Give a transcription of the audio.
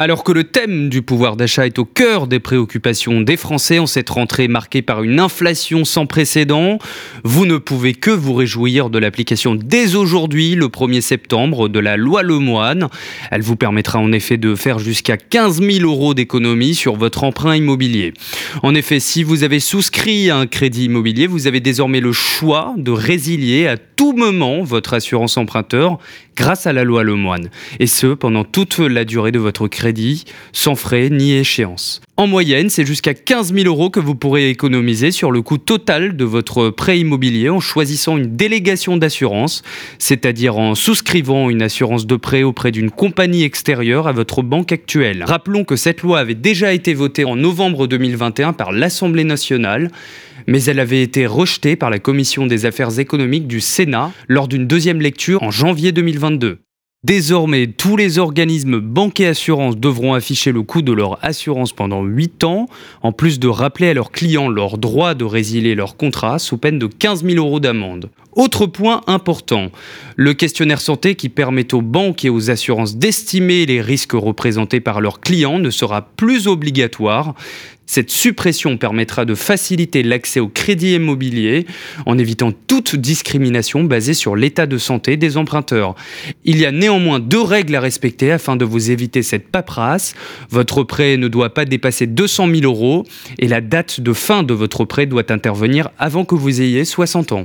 Alors que le thème du pouvoir d'achat est au cœur des préoccupations des Français en cette rentrée marquée par une inflation sans précédent, vous ne pouvez que vous réjouir de l'application dès aujourd'hui, le 1er septembre, de la loi Lemoine. Elle vous permettra en effet de faire jusqu'à 15 000 euros d'économie sur votre emprunt immobilier. En effet, si vous avez souscrit à un crédit immobilier, vous avez désormais le choix de résilier à tout moment votre assurance emprunteur grâce à la loi Lemoine. Et ce, pendant toute la durée de votre crédit sans frais ni échéance. En moyenne, c'est jusqu'à 15 000 euros que vous pourrez économiser sur le coût total de votre prêt immobilier en choisissant une délégation d'assurance, c'est-à-dire en souscrivant une assurance de prêt auprès d'une compagnie extérieure à votre banque actuelle. Rappelons que cette loi avait déjà été votée en novembre 2021 par l'Assemblée nationale, mais elle avait été rejetée par la Commission des affaires économiques du Sénat lors d'une deuxième lecture en janvier 2022. Désormais, tous les organismes banques et assurances devront afficher le coût de leur assurance pendant 8 ans, en plus de rappeler à leurs clients leur droit de résilier leur contrat sous peine de 15 000 euros d'amende. Autre point important, le questionnaire santé qui permet aux banques et aux assurances d'estimer les risques représentés par leurs clients ne sera plus obligatoire. Cette suppression permettra de faciliter l'accès au crédit immobilier en évitant toute discrimination basée sur l'état de santé des emprunteurs. Il y a néanmoins deux règles à respecter afin de vous éviter cette paperasse. Votre prêt ne doit pas dépasser 200 000 euros et la date de fin de votre prêt doit intervenir avant que vous ayez 60 ans.